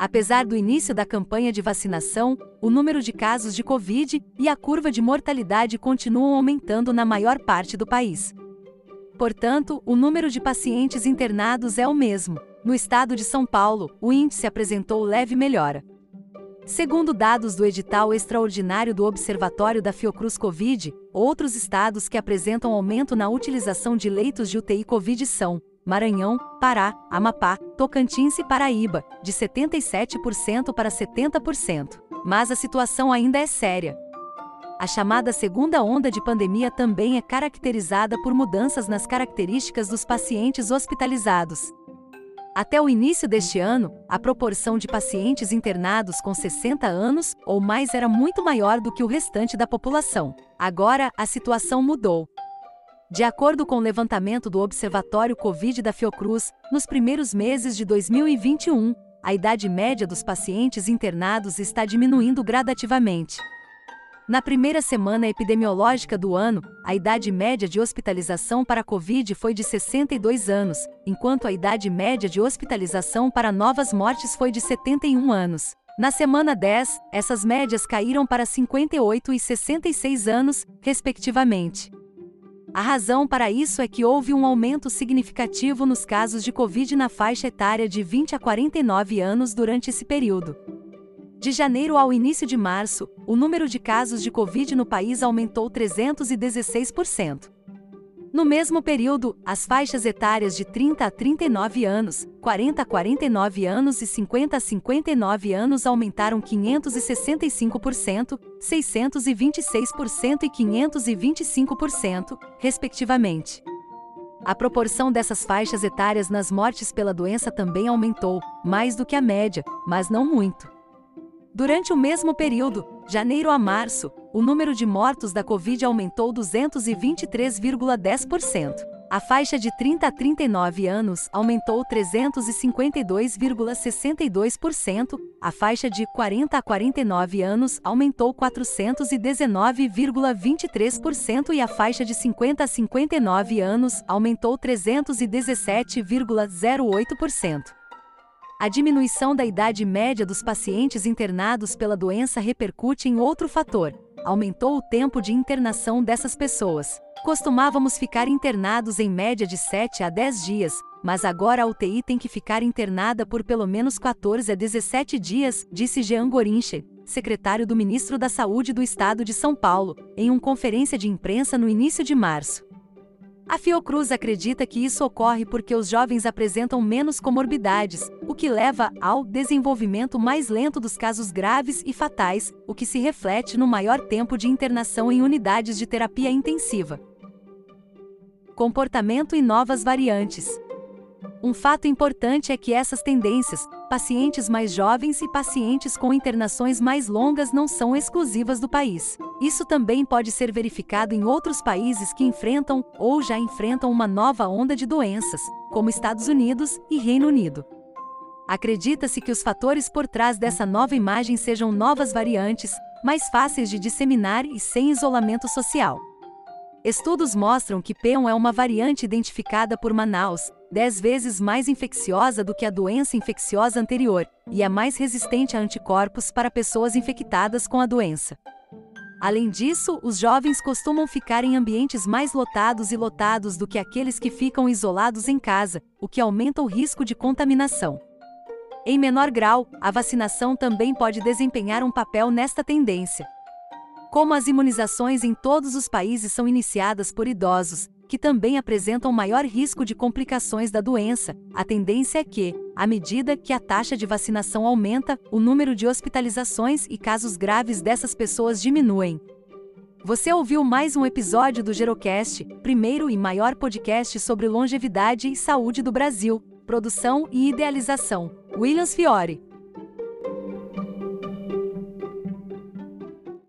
Apesar do início da campanha de vacinação, o número de casos de Covid e a curva de mortalidade continuam aumentando na maior parte do país. Portanto, o número de pacientes internados é o mesmo. No estado de São Paulo, o índice apresentou leve melhora. Segundo dados do edital extraordinário do Observatório da Fiocruz Covid, outros estados que apresentam aumento na utilização de leitos de UTI Covid são Maranhão, Pará, Amapá, Tocantins e Paraíba, de 77% para 70%. Mas a situação ainda é séria. A chamada segunda onda de pandemia também é caracterizada por mudanças nas características dos pacientes hospitalizados. Até o início deste ano, a proporção de pacientes internados com 60 anos ou mais era muito maior do que o restante da população. Agora, a situação mudou. De acordo com o levantamento do Observatório Covid da Fiocruz, nos primeiros meses de 2021, a idade média dos pacientes internados está diminuindo gradativamente. Na primeira semana epidemiológica do ano, a idade média de hospitalização para Covid foi de 62 anos, enquanto a idade média de hospitalização para novas mortes foi de 71 anos. Na semana 10, essas médias caíram para 58 e 66 anos, respectivamente. A razão para isso é que houve um aumento significativo nos casos de Covid na faixa etária de 20 a 49 anos durante esse período. De janeiro ao início de março, o número de casos de Covid no país aumentou 316%. No mesmo período, as faixas etárias de 30 a 39 anos, 40 a 49 anos e 50 a 59 anos aumentaram 565%, 626% e 525%, respectivamente. A proporção dessas faixas etárias nas mortes pela doença também aumentou, mais do que a média, mas não muito. Durante o mesmo período, janeiro a março, o número de mortos da Covid aumentou 223,10%. A faixa de 30 a 39 anos aumentou 352,62%, a faixa de 40 a 49 anos aumentou 419,23% e a faixa de 50 a 59 anos aumentou 317,08%. A diminuição da idade média dos pacientes internados pela doença repercute em outro fator: aumentou o tempo de internação dessas pessoas. Costumávamos ficar internados em média de 7 a 10 dias, mas agora a UTI tem que ficar internada por pelo menos 14 a 17 dias, disse Jean Gorinche, secretário do ministro da Saúde do Estado de São Paulo, em uma conferência de imprensa no início de março. A Fiocruz acredita que isso ocorre porque os jovens apresentam menos comorbidades, o que leva ao desenvolvimento mais lento dos casos graves e fatais, o que se reflete no maior tempo de internação em unidades de terapia intensiva. Comportamento e novas variantes. Um fato importante é que essas tendências, pacientes mais jovens e pacientes com internações mais longas não são exclusivas do país. Isso também pode ser verificado em outros países que enfrentam ou já enfrentam uma nova onda de doenças, como Estados Unidos e Reino Unido. Acredita-se que os fatores por trás dessa nova imagem sejam novas variantes, mais fáceis de disseminar e sem isolamento social. Estudos mostram que P1 é uma variante identificada por Manaus, 10 vezes mais infecciosa do que a doença infecciosa anterior, e é mais resistente a anticorpos para pessoas infectadas com a doença. Além disso, os jovens costumam ficar em ambientes mais lotados e lotados do que aqueles que ficam isolados em casa, o que aumenta o risco de contaminação. Em menor grau, a vacinação também pode desempenhar um papel nesta tendência. Como as imunizações em todos os países são iniciadas por idosos, que também apresentam maior risco de complicações da doença, a tendência é que, à medida que a taxa de vacinação aumenta, o número de hospitalizações e casos graves dessas pessoas diminuem. Você ouviu mais um episódio do Gerocast, primeiro e maior podcast sobre longevidade e saúde do Brasil, produção e idealização. Williams Fiore.